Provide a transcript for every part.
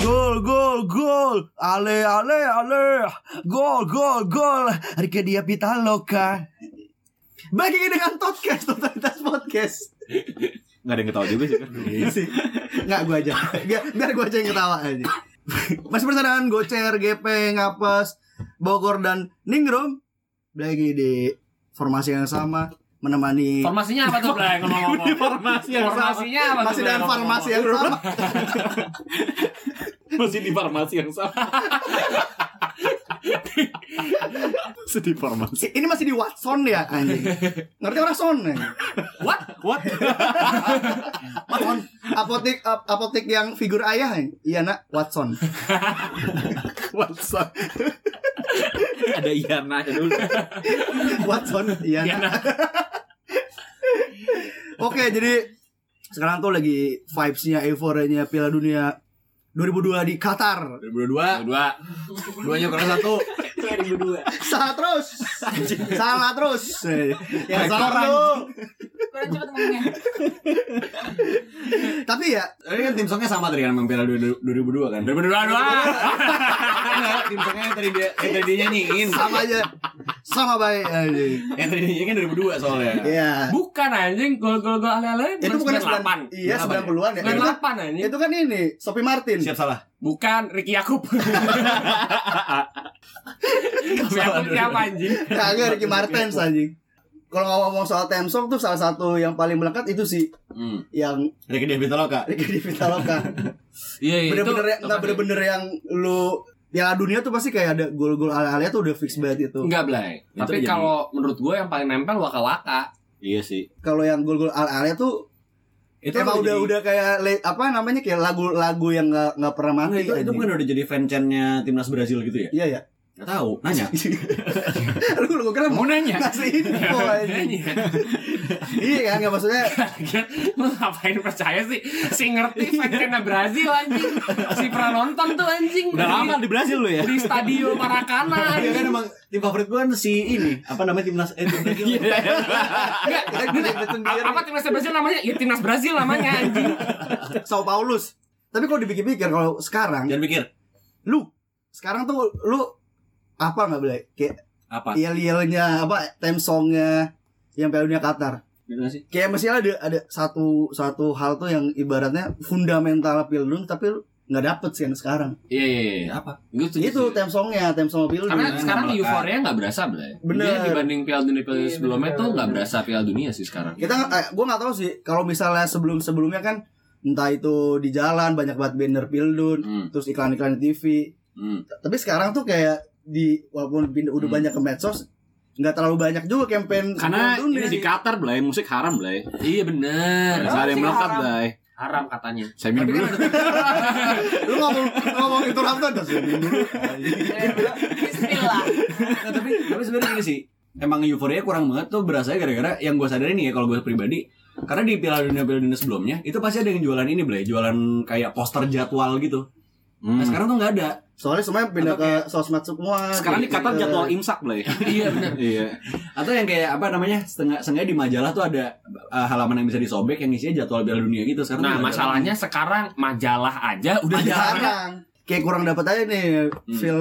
Gol, gol, gol. Ale, ale, ale. Gol, gol, gol. Rike dia Pitaloka. Bagi dengan podcast, totalitas podcast. Nggak ada yang ketawa juga sih kan. Iya sih. Nggak gue aja. Biar, biar gue aja yang ketawa aja. Masih bersama dengan Gocer, GP, Ngapes, Bogor, dan Ningrum. Lagi di formasi yang sama. Menemani Formasinya apa tuh, Blay? Ngomong-ngomong. Formasi yang sama. Formasinya apa tuh? masih Ngomong-ngomong. formasi yang sama. Masih di farmasi yang sama. Sedih farmasi. Ini masih di Watson ya anjing. Ngerti orang son ya? What? What? Watson apotek ap- apotek yang figur ayah ya? Iya nak Watson. WhatsApp. ada Iana dulu. Watson nak. nah. Oke jadi sekarang tuh lagi vibesnya euforianya Piala Dunia 2002 di Qatar. 2022. Dua. Duanya kurang satu. Salah terus. Salah terus. Ya Rekor, salah tuh. Kurang cepet ngomongnya. Tapi ya Ini kan tim songnya sama tadi kan Piala 2002 kan. Dua, dua, dua. Enggak, tim songnya yang tadi dia yang tadi dia nyanyiin. sama aja. Sama baik anjing. Yang tadi nyanyiin 2002 soalnya. Iya. Bukan anjing, gol-gol gol ale-ale. Itu bukan 98. Iya, 90-an ya. Itu kan, 98 anjing. itu kan ini, Sophie Martin. Siap salah. Bukan Ricky Yakub. Ricky Yakub siapa anjing? Kagak Ricky Martens anjing. Kalau ngomong soal theme song tuh salah satu yang paling melekat itu sih Hmm. yang Ricky David Pitaloka. Ricky Di Vitaloka. Iya, iya. Bener-bener itu- yang enggak bener-bener yang lu Piala dunia tuh pasti kayak ada gol-gol ala-ala tuh udah fix banget itu. Enggak, Blay. Tapi jadi- kalau menurut gue yang paling nempel waka-waka. Iya sih. Kalau yang gol-gol ala-ala tuh Itu emang udah jadi- udah kayak le- apa namanya kayak lagu-lagu yang nggak nggak pernah mati. Itu, itu bukan udah jadi fanchannya timnas Brazil gitu ya? Iya ya. Gak tahu, nanya. lu lu kira Mau nanya? ngasih info anjing. Nanya. Iya kan nggak maksudnya Lu ngapain percaya sih? Si ngerti fansnya Brazil anjing. Si pernah nonton tuh anjing. Udah lama di Brazil lo ya? Di Stadio Maracana. Iya kan emang tim favorit gue kan si ini apa namanya timnas eh tim Brazil. Enggak, kita kita sendiri. apa timnas Brazil namanya? Ya timnas Brazil namanya anjing. Sao Paulus. Tapi kalau dipikir-pikir kalau sekarang Jangan pikir lu sekarang tuh lu apa nggak boleh kayak apa? yel-yelnya apa theme songnya yang Piala Dunia Qatar Gitu sih? kayak mestinya ada ada satu satu hal tuh yang ibaratnya fundamental Piala Dunia tapi nggak dapet sih yang sekarang Iya, iya, iya. Apa? Setuju itu sih. theme songnya theme song Piala Karena Dunia sekarang melekat. euforia nggak berasa, Blay. Bener. Dia dibanding Piala Dunia Piala Iya, sebelumnya bener. tuh nggak berasa Piala Dunia sih sekarang. kita eh, gue nggak tahu sih kalau misalnya sebelum sebelumnya kan entah itu di jalan banyak banget banner Pildun Hmm. terus iklan-iklan di TV Hmm. tapi sekarang tuh kayak di walaupun pindah- udah Hmm. banyak ke medsos nggak terlalu banyak juga campaign Karena ini di Qatar belai musik haram belai. Iya bener. Nggak ada yang melekat haram. belai. Haram katanya. Saya minum dulu. lu ngomong ngomong itu Ramdan terus minum dulu Bismillah. Nah, tapi tapi sebenarnya gini sih. Emang euforia kurang banget tuh berasa gara-gara yang gue sadarin nih ya kalau gue pribadi karena di Piala Dunia Piala Dunia sebelumnya itu pasti ada yang jualan ini belai jualan kayak poster jadwal gitu. Nah sekarang tuh nggak ada. Soalnya semuanya pindah ke kayak- sosmed semua Sekarang di Qatar Ke- jadwal imsak belai. Iya bener. Iya. Atau yang kayak apa namanya? Setengah setengah di majalah tuh ada uh, halaman yang bisa disobek yang isinya jadwal Piala Dunia gitu. Sekarang Nah nggak ada. masalahnya sekarang majalah aja udah jarang. kayak kurang dapat aja nih Hmm. feel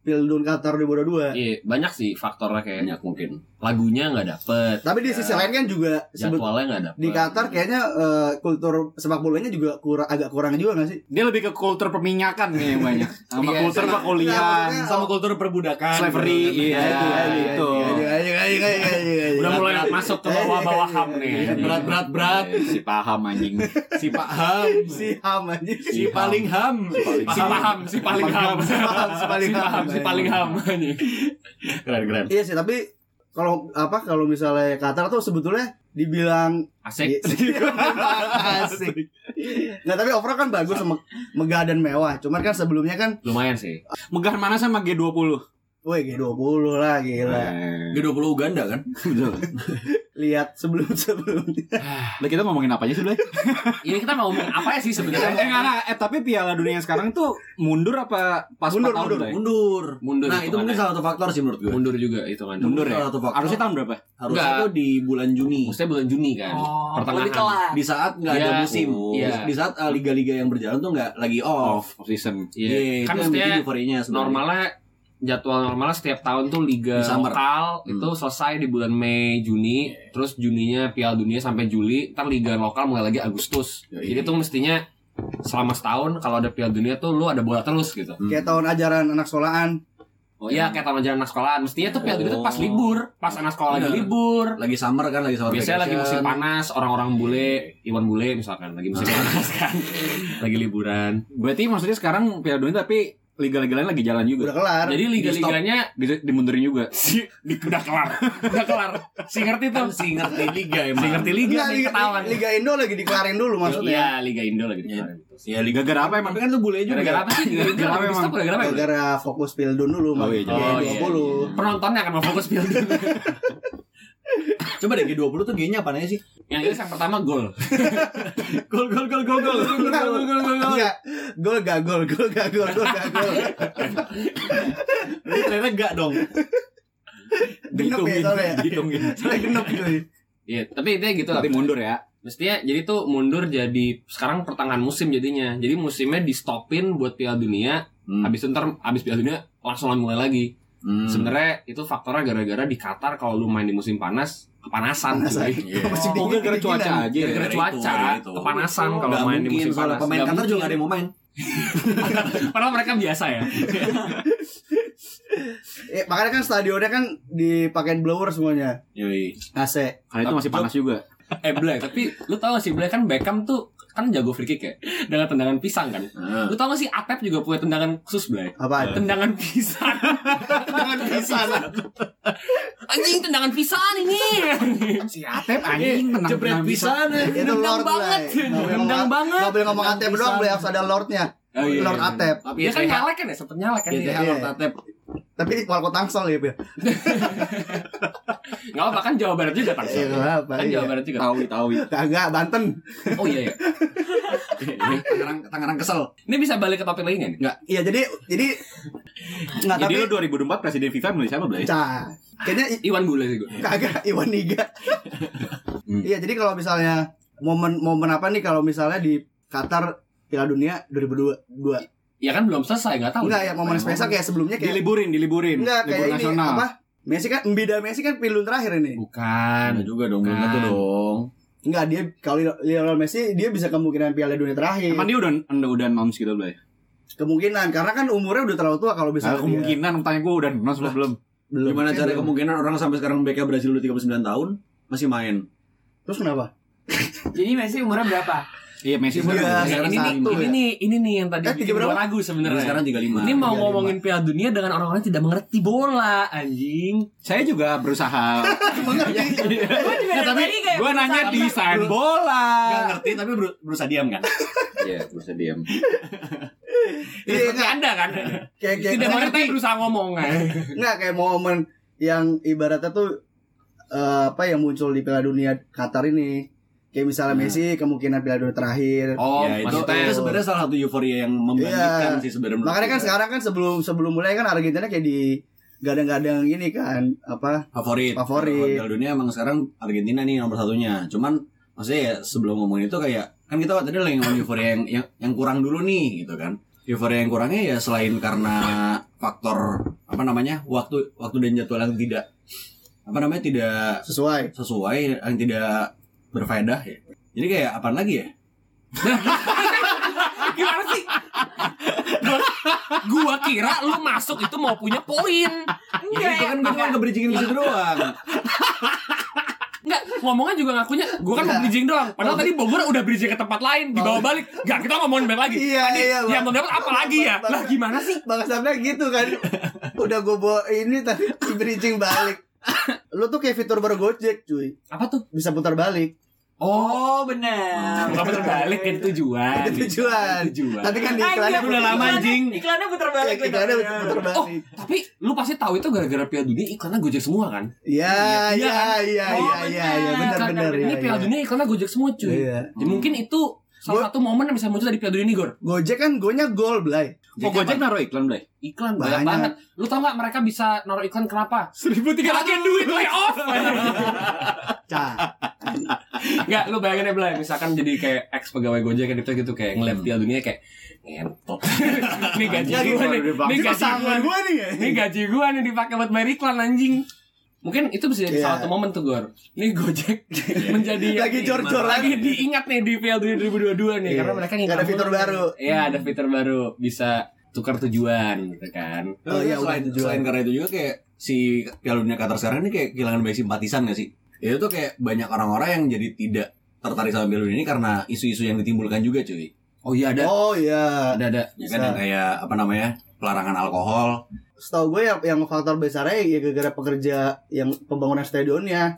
feel Dun Qatar 2022 Iya banyak sih faktornya kayak banyak mungkin. Lagunya nggak dapet, tapi di sisi lain kan juga jadwalnya nggak dapet. di Qatar kayaknya eh, kultur sepak bolanya juga kurang agak kurang juga gak sih Dia lebih ke kultur perminyakan nih yang banyak. Sama Iya, kultur sama- perkuliahan, Iya, sama kultur perbudakan. Iya, Slavery, iya, itu, itu. Udah mulai masuk ke bawah-bawah ham nih. Iya, berat berat berat. Si paham anjing. Si paham. si ham aja Si paling ham. Si paham, si paling ham. Si paham, si paling ham. si paling ham. Keren keren. iya sih tapi kalau apa kalau misalnya Qatar tuh sebetulnya dibilang Asik. asik nggak tapi overall kan bagus sama megah dan mewah cuman kan sebelumnya kan Lumayan sih. Megah mana sama G20? Woi G20 lah gila. Eh, G20 Uganda kan? betul. Lihat sebelum-sebelumnya. Nah, kita ngomongin apa aja sih, Blay? Ini kita mau ngomong apa ya sih Eh, sebenarnya? enggak, enggak. Eh, tapi Piala Dunia yang sekarang tuh mundur apa pas Mundur, 4 tahun, mundur. Blay? Mundur. Mundur Nah, itu mungkin hitungannya. salah satu faktor sih menurut gue. Mundur juga itu kan. Mundur ya? Salah satu faktor. Harusnya tahun berapa? Harusnya Enggak. tuh di bulan Juni. Maksudnya bulan Juni kan. Oh, Pertengahan. Di saat nggak ada Iya. musim. Oh. Iya. Di saat uh, liga-liga yang berjalan tuh nggak lagi off. Off, season. Iya. Iya, kan itu yang mestinya normalnya jadwal normalnya setiap tahun tuh liga lokal Hmm. itu selesai di bulan Mei Juni. Terus Juninya Piala Dunia sampai Juli ntar liga lokal mulai lagi Agustus. Yoi. jadi tuh mestinya selama setahun kalau ada Piala Dunia tuh lu ada bola terus gitu. Hmm. Kayak tahun ajaran anak sekolahan. oh iya kayak tahun ajaran anak sekolahan. Mestinya tuh Piala Dunia tuh pas Oh. libur. Pas anak sekolah lagi libur. Lagi summer kan, lagi summer biasanya lagi musim vacation. panas orang-orang bule Iwan bule misalkan lagi musim panas kan. Lagi liburan. Berarti maksudnya sekarang Piala Dunia tapi liga-liga lain lagi jalan juga. Udah kelar. jadi liga-liganya Di, dimundurin juga. si di, udah kelar udah kelar si ngerti tuh Kan si ngerti liga emang. si ngerti liga Liga, ketahuan Liga Indo lagi dikelarin dulu maksudnya. Iya, Liga Indo lagi. Iya. Gara-gara Ya liga Gara-gara apa emang? Tapi kan tuh bule juga. apa sih? Gara-gara apa emang. Gara-gara apa? Gara-gara fokus Pildun dulu, Oh, iya, Bang. Oh, G20. iya, iya. Penontonnya akan mau fokus Piala Dunia. Coba deh G20 tuh G-nya apa sih? Yang ini yang pertama gol. Gol gol gol gol gol. Enggak, Enggak. Gol gak gol, gol gak gol, gol gak gol. Ini ternyata enggak dong. Genep ya soalnya. Dihitungin. Soalnya genep gitu. Iya, tapi intinya gitu lah. Tapi mundur ya. Mestinya jadi tuh mundur jadi sekarang pertengahan musim jadinya. Jadi musimnya di stopin buat Piala Dunia. Hmm. Habis itu ntar habis Piala Dunia langsung mulai lagi. Hmm. Sebenarnya itu faktornya gara-gara di Qatar kalau lu main di musim panas kepanasan. Iya. Masih Oh, dingin, gara-gara cuaca aja ya. Gara-gara Gara-gara cuaca, itu, gara-gara itu. kepanasan kalau Nggak main di mungkin, musim panas. Pemain Qatar juga mungkin. nggak ada yang mau main. Padahal mereka biasa ya. Eh, makanya kan stadionnya kan dipakein blower semuanya. Yoi. AC. Karena itu masih panas juga. Eh Blay, tapi lu tau gak sih Blay kan Beckham tuh kan jago free kick ya dengan tendangan pisang kan. Nah. Lu tau gak sih Atep juga punya tendangan khusus Blay? Apa? Tendangan pisang. Tangan pisan. Anjing tendangan pisang ini. Si Atep anjing tenang Jebret tenang bisa. pisan. eh. Itu Nendang Lord banget. Ngomong- banget. nggak boleh ngomong Atep doang, boleh harus ada Lordnya. Oh, iya. Lord Atep. Tapi Dia ya kan TH nyalek kan ya, sempet nyalek kan Ya dia. TH Lord Atep. Tapi Walko Tangsel ya, Bil. Gak apa kan Jawa Barat juga kan. Iya, nggak apa, Kan iya. Jawa Barat juga. Tahu tahu. Kagak, Banten. Oh iya ya. Tangerang Tangerang kesel. Ini bisa balik ke topik lagi nggak nih? Iya, jadi jadi nggak Jadi tapi lu 2024 presiden FIFA milih siapa, Blay? Cah. Kayaknya i- Iwan Bule sih gue. kagak Iwan Niga. Hmm. Iya, jadi kalau misalnya momen momen apa nih kalau misalnya di Qatar Piala Dunia 2022. Ya kan belum selesai, gak tahu. Enggak ya momen spesial kayak sebelumnya kayak Diliburin, diliburin. enggak Libur kayak ini nasional. apa? Messi kan Mbida Messi kan pilun terakhir ini. Bukan. Ada juga dong, belum tentu dong. Enggak dia kalau Lionel Messi dia bisa kemungkinan Piala Dunia terakhir. Emang dia udah udah udah announce gitu, Blay? Kemungkinan karena kan umurnya udah terlalu tua kalau bisa Nah, kemungkinan tanya gue udah announce apa belum? belum. Gimana cara belum. kemungkinan orang sampai sekarang BK Brazil udah 39 tahun masih main? Terus kenapa? Jadi Messi umurnya berapa? Iya, Messi Iya, sekarang ini ini ya. nih, ini nih yang tadi Eh, tiga bikin berapa? ragu sebenarnya. sekarang 35. Ini mau 35. ngomongin Piala Dunia dengan orang-orang yang tidak mengerti bola, anjing. Saya juga berusaha. Mengerti. Nah, tapi gue nanya desain bola. Gak ngerti tapi beru- berusaha diam kan? Iya, berusaha diam. Ya, Iya, seperti enggak. Anda kan. Kayak kayak Tidak mengerti berusaha ngomong. Enggak kayak momen yang ibaratnya tuh eh, apa yang muncul di Piala Dunia Qatar ini. Kayak misalnya Hmm. Messi kemungkinan Piala Dunia terakhir. Oh, ya itu, itu sebenarnya salah satu euforia yang membangkitkan Iya. sih sebenarnya. Makanya kan sekarang kan sebelum sebelum mulai kan Argentina kayak di gadang-gadang ini kan apa favorit. Favorit. Piala dunia emang sekarang Argentina nih nomor satunya. Cuman maksudnya ya sebelum ngomongin itu kayak kan kita tadi lagi ngomongin euforia yang, yang yang kurang dulu nih gitu kan. Euforia yang kurangnya ya selain karena faktor apa namanya waktu waktu dan jadwal yang tidak apa namanya tidak sesuai. sesuai yang tidak berfaedah ya. Jadi kayak apa lagi ya? Gimana sih? Gua, gua kira lu masuk itu mau punya poin. Ya, itu kan gue cuma nge-bridgingin ke situ doang. Enggak, ngomongnya juga ngakunya gua kan mau bridging doang. Padahal tadi Bogor udah bridging ke tempat lain, dibawa balik. Enggak, kita ngomongin balik lagi. Iya, tadi iya, yang mau dapat apa lagi ya? Lah gimana sih? Bang Sabda gitu kan. Udah gue bawa ini tadi di bridging balik. Lu tuh kayak fitur baru Gojek cuy. Apa tuh? Bisa putar balik. Oh benar. Bukan putar balik kan tujuan. Itu tujuan. Tujuan. Tapi kan di iklannya udah lama, anjing. Iklannya putar balik. Iklannya putar Oh, balik. tapi lu pasti tahu itu gara-gara Piala Dunia iklannya Gojek semua kan? Iya, Iya iya, kan? iya, Oh, iya, iya, iya, benar. benar, benar. Ini iya, Piala iya. Dunia iklannya Gojek semua cuy. Iya. Jadi mungkin itu salah satu momen yang bisa muncul dari Piala Dunia ini, Gor. Gojek kan gonya gol, Blay. Oh Gojek naruh iklan, Blay? Iklan banyak, Banyak. banget. Lu tau gak mereka bisa naruh iklan kenapa? Seribu tiga Pakai duit lay off. Cah. Enggak, lu bayangin ya Blay, misalkan jadi kayak ex pegawai Gojek kan gitu kayak ngeliat Piala Dunia kayak ngentot. Ini gaji Ya, gua gitu, nih. Ini gaji gua nih ya. Ini gaji gua nih dipakai buat bayar iklan anjing. Mungkin itu bisa jadi Iya. salah satu momen tuh Gor. Ini Gojek menjadi Lagi jor-joran. lagi diingat nih di Piala Dunia 2022 nih Iya. karena mereka Nggak ada fitur baru. Iya, ada fitur baru bisa tukar tujuan gitu kan. Oh, iya, selain, tujuan. selain karena itu juga kayak si Piala Dunia Qatar sekarang ini kayak kehilangan banyak simpatisan gak sih? Itu tuh kayak banyak orang-orang yang jadi tidak tertarik sama Piala Dunia ini karena isu-isu yang ditimbulkan juga cuy. Oh iya ada. Oh iya. Ada ada. Ya kan yang kayak apa namanya? pelarangan alkohol. Setahu gue yang yang faktor besarnya ya gara-gara pekerja yang pembangunan stadionnya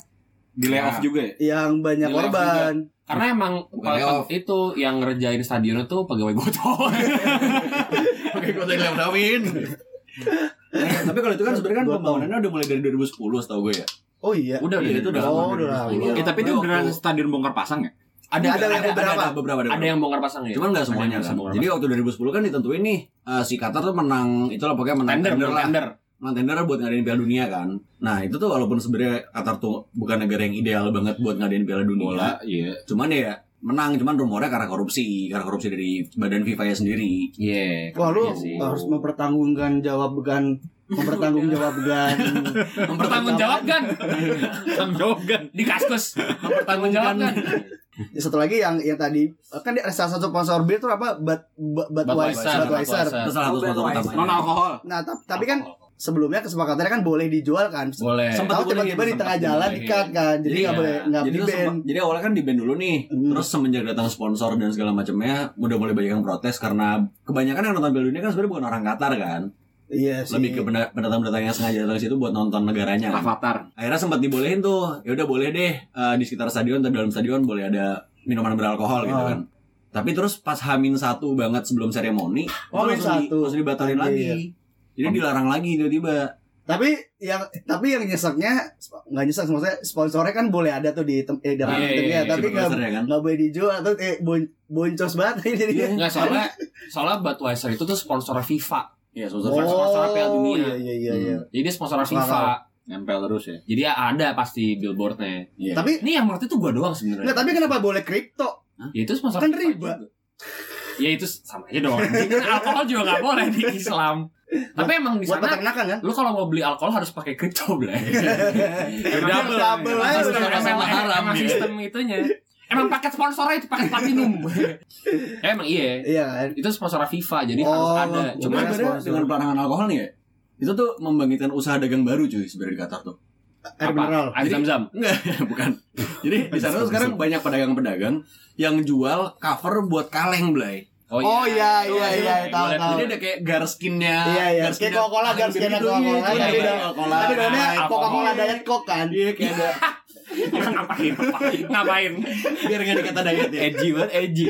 Di layoff Ya. juga ya? yang banyak korban. Karena emang kalau itu yang ngerjain stadion itu pegawai Goto. Oke, gue tadi Dawin. Tapi kalau itu kan sebenarnya kan pembangunannya udah mulai dari 2010 setahu gue ya. Oh iya. udah Iya, itu udah lama, Oh, udah lama. 2010. Eh tapi itu beneran stadion bongkar pasang ya? Ada Ada ada beberapa. ada beberapa ada, ada yang bongkar pasang ya. Cuman nggak semuanya kan. Jadi waktu 2010 kan ditentuin nih eh, si Qatar tuh menang itulah pokoknya menang tender, tender lah. tender. Menang tender buat ngadain Piala Dunia kan. Nah, itu tuh walaupun sebenarnya Qatar tuh bukan negara yang ideal banget buat ngadain Piala Dunia. Bola, iya. Cuman ya menang cuman rumornya karena korupsi, karena korupsi dari badan FIFA ya sendiri. Iya. Wah lu iya harus mempertanggungan jawabkan mempertanggungjawabkan mempertanggungjawabkan Sam Jogan. di kaskus mempertanggungjawabkan Ya, satu lagi yang yang tadi kan dia ada salah satu sponsor bir itu apa Bud, Bud, Budweiser. Budweiser. Itu salah satu sponsor Budweiser. utamanya. Non alkohol. Nah, ta- tapi kan sebelumnya kesepakatannya kan boleh dijual kan. boleh dibolehin, tiba-tiba di sempat tengah jalan dikat kan. Jadi nggak Iya. boleh nggak jadi di tuh ban. sempat- jadi awalnya kan di band dulu nih Hmm. terus semenjak datang sponsor dan segala macamnya udah mulai banyak yang protes karena kebanyakan yang nonton Piala Dunia kan sebenarnya bukan orang Qatar kan Iya sih. lebih ke penda- pendatang-pendatang yang sengaja datang situ buat nonton negaranya kan. Avatar. akhirnya sempat dibolehin tuh ya udah boleh deh eh, di sekitar stadion atau dalam stadion boleh ada minuman beralkohol gitu Oh. kan tapi terus pas Hamin satu banget sebelum seremoni Oh, itu Hamin langsung, di- satu. langsung dibatalin Iya. lagi jadi dilarang lagi tiba-tiba Tapi yang tapi yang nyeseknya nggak nyesek maksudnya sponsornya kan boleh ada tuh di tem- eh, dalam Iya, iya, iya, tapi nggak ya kan boleh dijual atau eh bon, boncos banget jadi Iya. nggak soalnya soalnya Budweiser itu tuh sponsor FIFA Iya, Oh, sponsor sponsor Piala Dunia. iya iya iya. iya. jadi dia sponsor FIFA Nempel terus ya. jadi ada pasti billboardnya Iya. Tapi ini yang mengerti tuh gua doang sebenarnya nggak tapi kenapa boleh kripto? ya itu sponsor Kan riba. ya itu sama aja dong anjing. Kan alkohol juga nggak boleh di Islam tapi emang di sana peternakan kan? lu kalau mau beli alkohol harus pakai kripto beli Biar double Emang emang, haram, emang ya. sistem itunya emang paket sponsornya itu paket platinum Ya, emang iya Iya kan? itu sponsor FIFA jadi Oh, harus ada cuma dengan pelarangan alkohol nih ya itu tuh membangkitkan usaha dagang baru cuy sebenarnya di Qatar tuh Air mineral. air zam zam Enggak, bukan. Jadi di sana tuh sekarang banyak pedagang-pedagang yang jual cover buat kaleng, Blay. Oh iya iya iya tahu Boleh. tahu. Jadi ada kayak garskinnya. Iya iya, kayak Coca-Cola skin Coca-Cola Iya, tapi udah Coca-Cola. tapi dalamnya Alkohol. Coca-Cola Diet Coke kan. Iya, kayak ada ngapain ngapain biar enggak dikata diet ya. Edgy banget, edgy.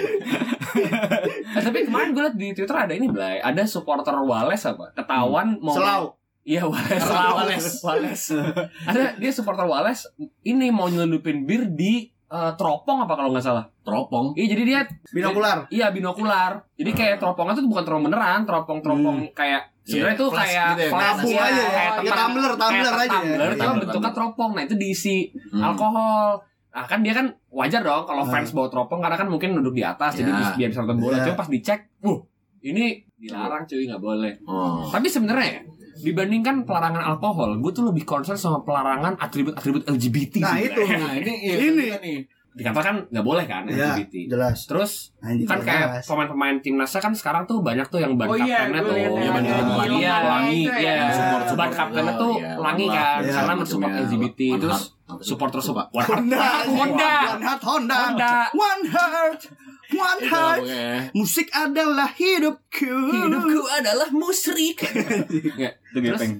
Eh, tapi kemarin gue liat di Twitter ada ini Blay ada supporter Wales apa ketahuan mau Selau. Iya Wales Selau. Wales Wales ada dia supporter Wales ini mau nyelundupin bir di eh, teropong apa kalau nggak salah Teropong. iya jadi dia Binokular. iya binokular jadi kayak teropongnya tuh bukan teropong beneran teropong teropong kayak sebenarnya Iya, tuh flash kayak gitu ya, tabung iya, aja ya. kayak Ya, tumbler, tumbler aja ya. tumbler, cuma Tumbler, bentuknya teropong nah itu diisi Hmm. alkohol Nah kan dia kan wajar dong kalau Hmm. fans bawa teropong karena kan mungkin duduk di atas jadi Ya. bisa biar bisa nonton bola. Ya. Cuma pas dicek, wuh ini dilarang cuy nggak boleh. Oh. Tapi sebenarnya ya, dibandingkan pelarangan alkohol, gue tuh lebih concern sama pelarangan atribut-atribut LGBT. Nah, sebenarnya. itu. Nah, ini iya, Ini. Kan nih. dikatakan nggak boleh kan Iya, LGBT. jelas. Terus Anjing kan kayak pemain-pemain timnasnya kan sekarang tuh banyak tuh yang ban Oh iya, kaptennya gue tuh. Iya, ban yang kapten di Iya, Lombardi Langi, itu iya. ya. Support, Ban kaptennya tuh iya, Langi One kan, Love. karena Iya, mensupport LGBT. Terus supporter support One Honda, Honda, One heart Honda. Honda. One heart. One heart. Musik adalah hidupku. Hidupku adalah musrik. Itu Terus- gepeng.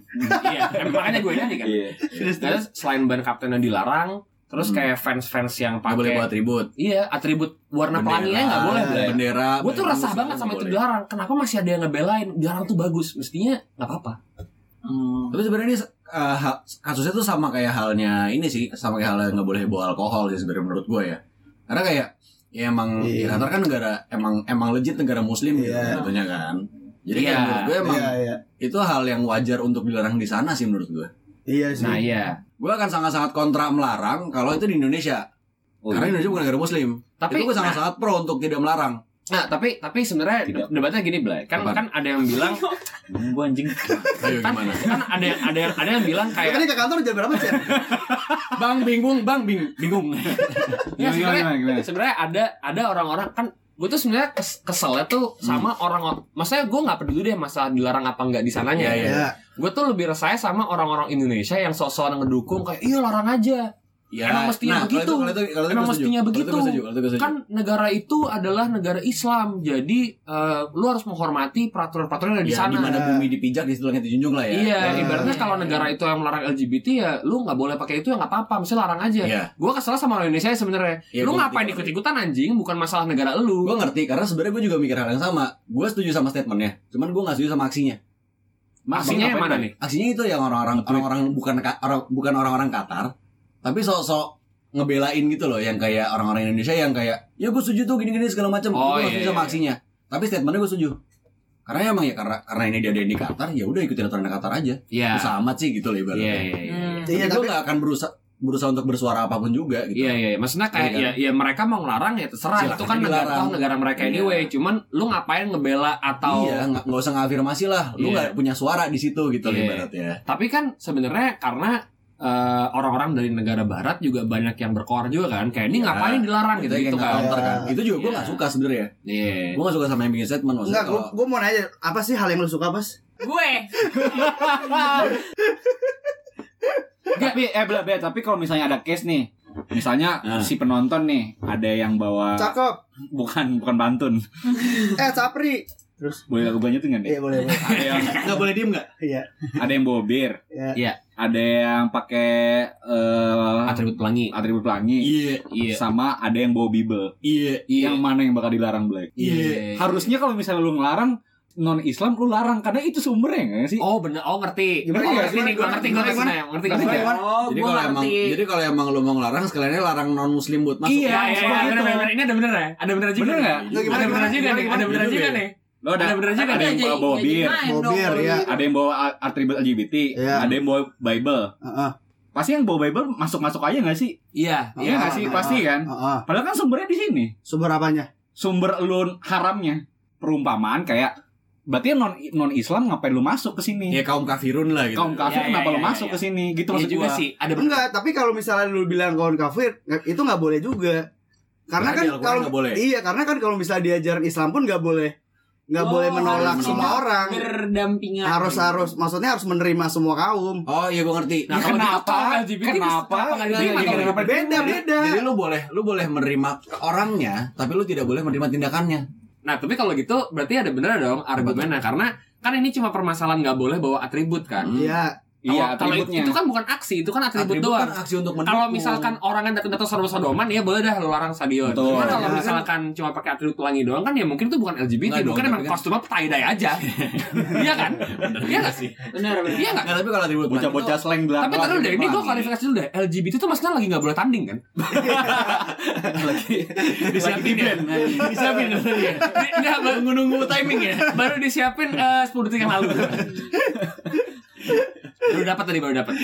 iya, makanya gue nyanyi kan. Iya. Terus selain ban kapten yang dilarang, Terus Hmm. kayak fans-fans yang Nggak boleh bawa pakai atribut. iya atribut warna Bendera, pelanginya nggak boleh, Blay. Bendera. Gue tuh semua banget sama itu boleh. dilarang. Kenapa masih ada yang ngebelain? Dilarang tuh bagus. Mestinya nggak apa-apa. Tapi sebenarnya ini uh, ha- kasusnya tuh sama kayak halnya ini sih, sama kayak halnya nggak boleh bawa alkohol sih sebenarnya menurut gue ya. Karena kayak ya emang Iya. ya, Qatar kan negara emang emang legit negara muslim gitu Iya. sebetulnya kan. Jadi Iya. kayak menurut gue emang Iya, iya. itu hal yang wajar untuk dilarang di sana sih menurut gue. Iya sih. Nah iya. Gue akan sangat-sangat kontra melarang kalau itu di Indonesia. Oh, Karena iya. Indonesia bukan negara muslim. Tapi itu gue nah, sangat-sangat pro untuk tidak melarang. nah, tapi tapi sebenarnya Tidak. debatnya gini, Blay. Kan Apaan? kan ada yang bilang Gua anjing. Ayo kan, gimana? kan ada yang ada yang ada yang bilang kayak tadi ke kantor jam berapa sih? bang bingung, bang bing bingung. Ya, sebenarnya sebenarnya ada ada orang-orang kan gue tuh sebenarnya kes- keselnya tuh sama orang maksudnya gue nggak peduli deh masalah dilarang apa nggak di sananya Iya, iya. Iya. gue tuh lebih resah sama orang-orang Indonesia yang sok-sokan ngedukung kayak iya larang aja Ya, Emang mestinya nah, begitu. Kalau itu, kalau itu, kalau itu Emang gue setuju. mestinya Kalau itu begitu. setuju, kalau itu kan negara itu adalah negara Islam jadi eh, lu harus menghormati peraturan-peraturan yang ada di ya, sana di mana bumi dipijak di situ langit dijunjung lah ya. Iya, Ya. ibaratnya kalau negara itu yang melarang LGBT ya lu nggak boleh pakai itu ya nggak apa-apa, mesti larang aja. Iya. Gue kesel sama orang Indonesia sebenarnya. Iya, lu gua ngapain ikut-ikutan anjing? Bukan masalah negara lu. Gue ngerti karena sebenarnya gue juga mikir hal yang sama. Gue setuju sama statementnya, cuman gue nggak setuju sama aksinya. Maksudnya yang mana nih? Aksinya itu yang orang-orang orang-orang bukan ka- orang bukan orang-orang Qatar, tapi sok-sok ngebelain gitu loh, yang kayak orang-orang Indonesia yang kayak ya gue setuju tuh gini-gini segala macam. Oh, gue iya, setuju sama iya. aksinya. Tapi statementnya gue setuju. Karena emang ya karena karena ini dia ada di Qatar, ya udah ikutin aturan Qatar aja. Iya. Bisa amat sih gitu loh ibaratnya. Iya, iya, iya. Hmm. Tapi Iya, gue tapi gak akan berusaha berusaha untuk bersuara apa pun juga gitu. Iya iya, maksudnya kayak Iya ya, ya mereka mau ngelarang ya terserah Silakan itu kan negara dilarang. toh negara mereka Iya. anyway. Cuman lu ngapain ngebela atau Iya, nggak nggak usah ngafirmasi lah. Lu Iya. nggak punya suara di situ gitu loh Iya. ibaratnya. Tapi kan sebenarnya karena eh, orang-orang dari negara barat juga banyak yang berkoar juga kan. Kayak ini Ya, ngapain dilarang gitu gitu kan. counter kan. Iya. Itu juga gue Iya. nggak suka sebenarnya. Iya. Gue nggak suka sama yang bikin statement maksudnya. Enggak, gua, kalau- gua mau nanya apa sih hal yang lu suka, Pas? Gue. Tapi eh bela bela, tapi kalau misalnya ada case nih, misalnya Ah. si penonton nih ada yang bawa Cakep. bukan bukan pantun. Eh, Sapri. Terus Boleh lagu banyak tuh nggak nih? Iya, boleh, boleh. Ada yang nggak boleh diem nggak? Iya. ada yang bawa bir, Iya. ada yang pakai eh Atribut pelangi. atribut pelangi, Iya, Iya. sama ada yang bawa bible. iya, Yang mana yang bakal dilarang Black? iya. Harusnya kalau misalnya lu ngelarang non Islam lu larang karena itu sumbernya nggak sih? Oh bener, oh ngerti. Gimana, oh, gimana, ngerti nih, gue ngerti, gue ngerti, ngerti, ngerti. gimana? Oh, Jadi gue kalau emang ngerti. jadi kalau emang lu mau ngelarang sekaliannya larang non muslim buat masuk. Iya, Iya, iya, iya, bener, bener, bener. Ini ada bener ya? Ada bener juga. Bener nggak? Ada bener juga nih, ada bener juga ya. nih. Lo ada, bener juga ada yang bawa, bir, bir, gitu. ada yang bawa atribut LGBT, Iya. ada yang bawa Bible. Heeh. Pasti yang bawa Bible masuk-masuk aja nggak sih? Iya, Iya nggak sih? Heeh. Pasti kan? Heeh. Padahal kan sumbernya di sini. Sumber apanya? Sumber lu haramnya. Perumpamaan kayak berarti non non Islam ngapain lu masuk ke sini? Ya kaum kafirun lah gitu. Kaum kafir Iya, iya, kenapa lu iya, masuk iya. ke sini? Gitu Iya maksud juga gua. sih. Ada. Enggak, tapi kalau misalnya lu bilang kawan kafir, itu nggak boleh juga. Karena Karena kan kalau boleh. iya, karena kan kalau misalnya diajaran Islam pun nggak boleh nggak Oh, boleh menolak harus semua orang. Berdampingan. Harus harus maksudnya harus menerima semua kaum. Oh iya gue ngerti. Nah, Ya, kenapa? Kenapa? kenapa Kalau kenapa? Beda beda. Jadi lu boleh lu boleh menerima orangnya, tapi lu tidak boleh menerima tindakannya. Nah, tapi kalau gitu berarti ada bener dong argumennya karena kan ini cuma permasalahan nggak boleh bawa atribut kan. Hmm. Iya. Iya, Kalau- itu kan bukan aksi, itu kan atribut, Atribut doang. kan aksi untuk mendukung. Kalau misalkan orang yang datang-datang sodoman ya boleh dah lu larang stadion. Betul. Cuma kalau Ya, kan? misalkan cuma pakai atribut pelangi doang kan ya mungkin itu bukan LGBT, Nggak mungkin dong, emang kan- kostumnya tie-dye aja. Iya kan? Iya nggak sih? Benar, benar. Iya nggak? Nggak, tapi kalau atribut Bocah-bocah slang belakang. Tapi terus deh, ini gue klarifikasi dulu deh. LGBT itu maksudnya lagi nggak boleh tanding kan? lagi Disiapin ya? Disiapin dulu ya? Di- Nggak, baru nunggu timing ya? Baru disiapin eh, 10 detik yang lalu. baru dapat tadi, baru dapat.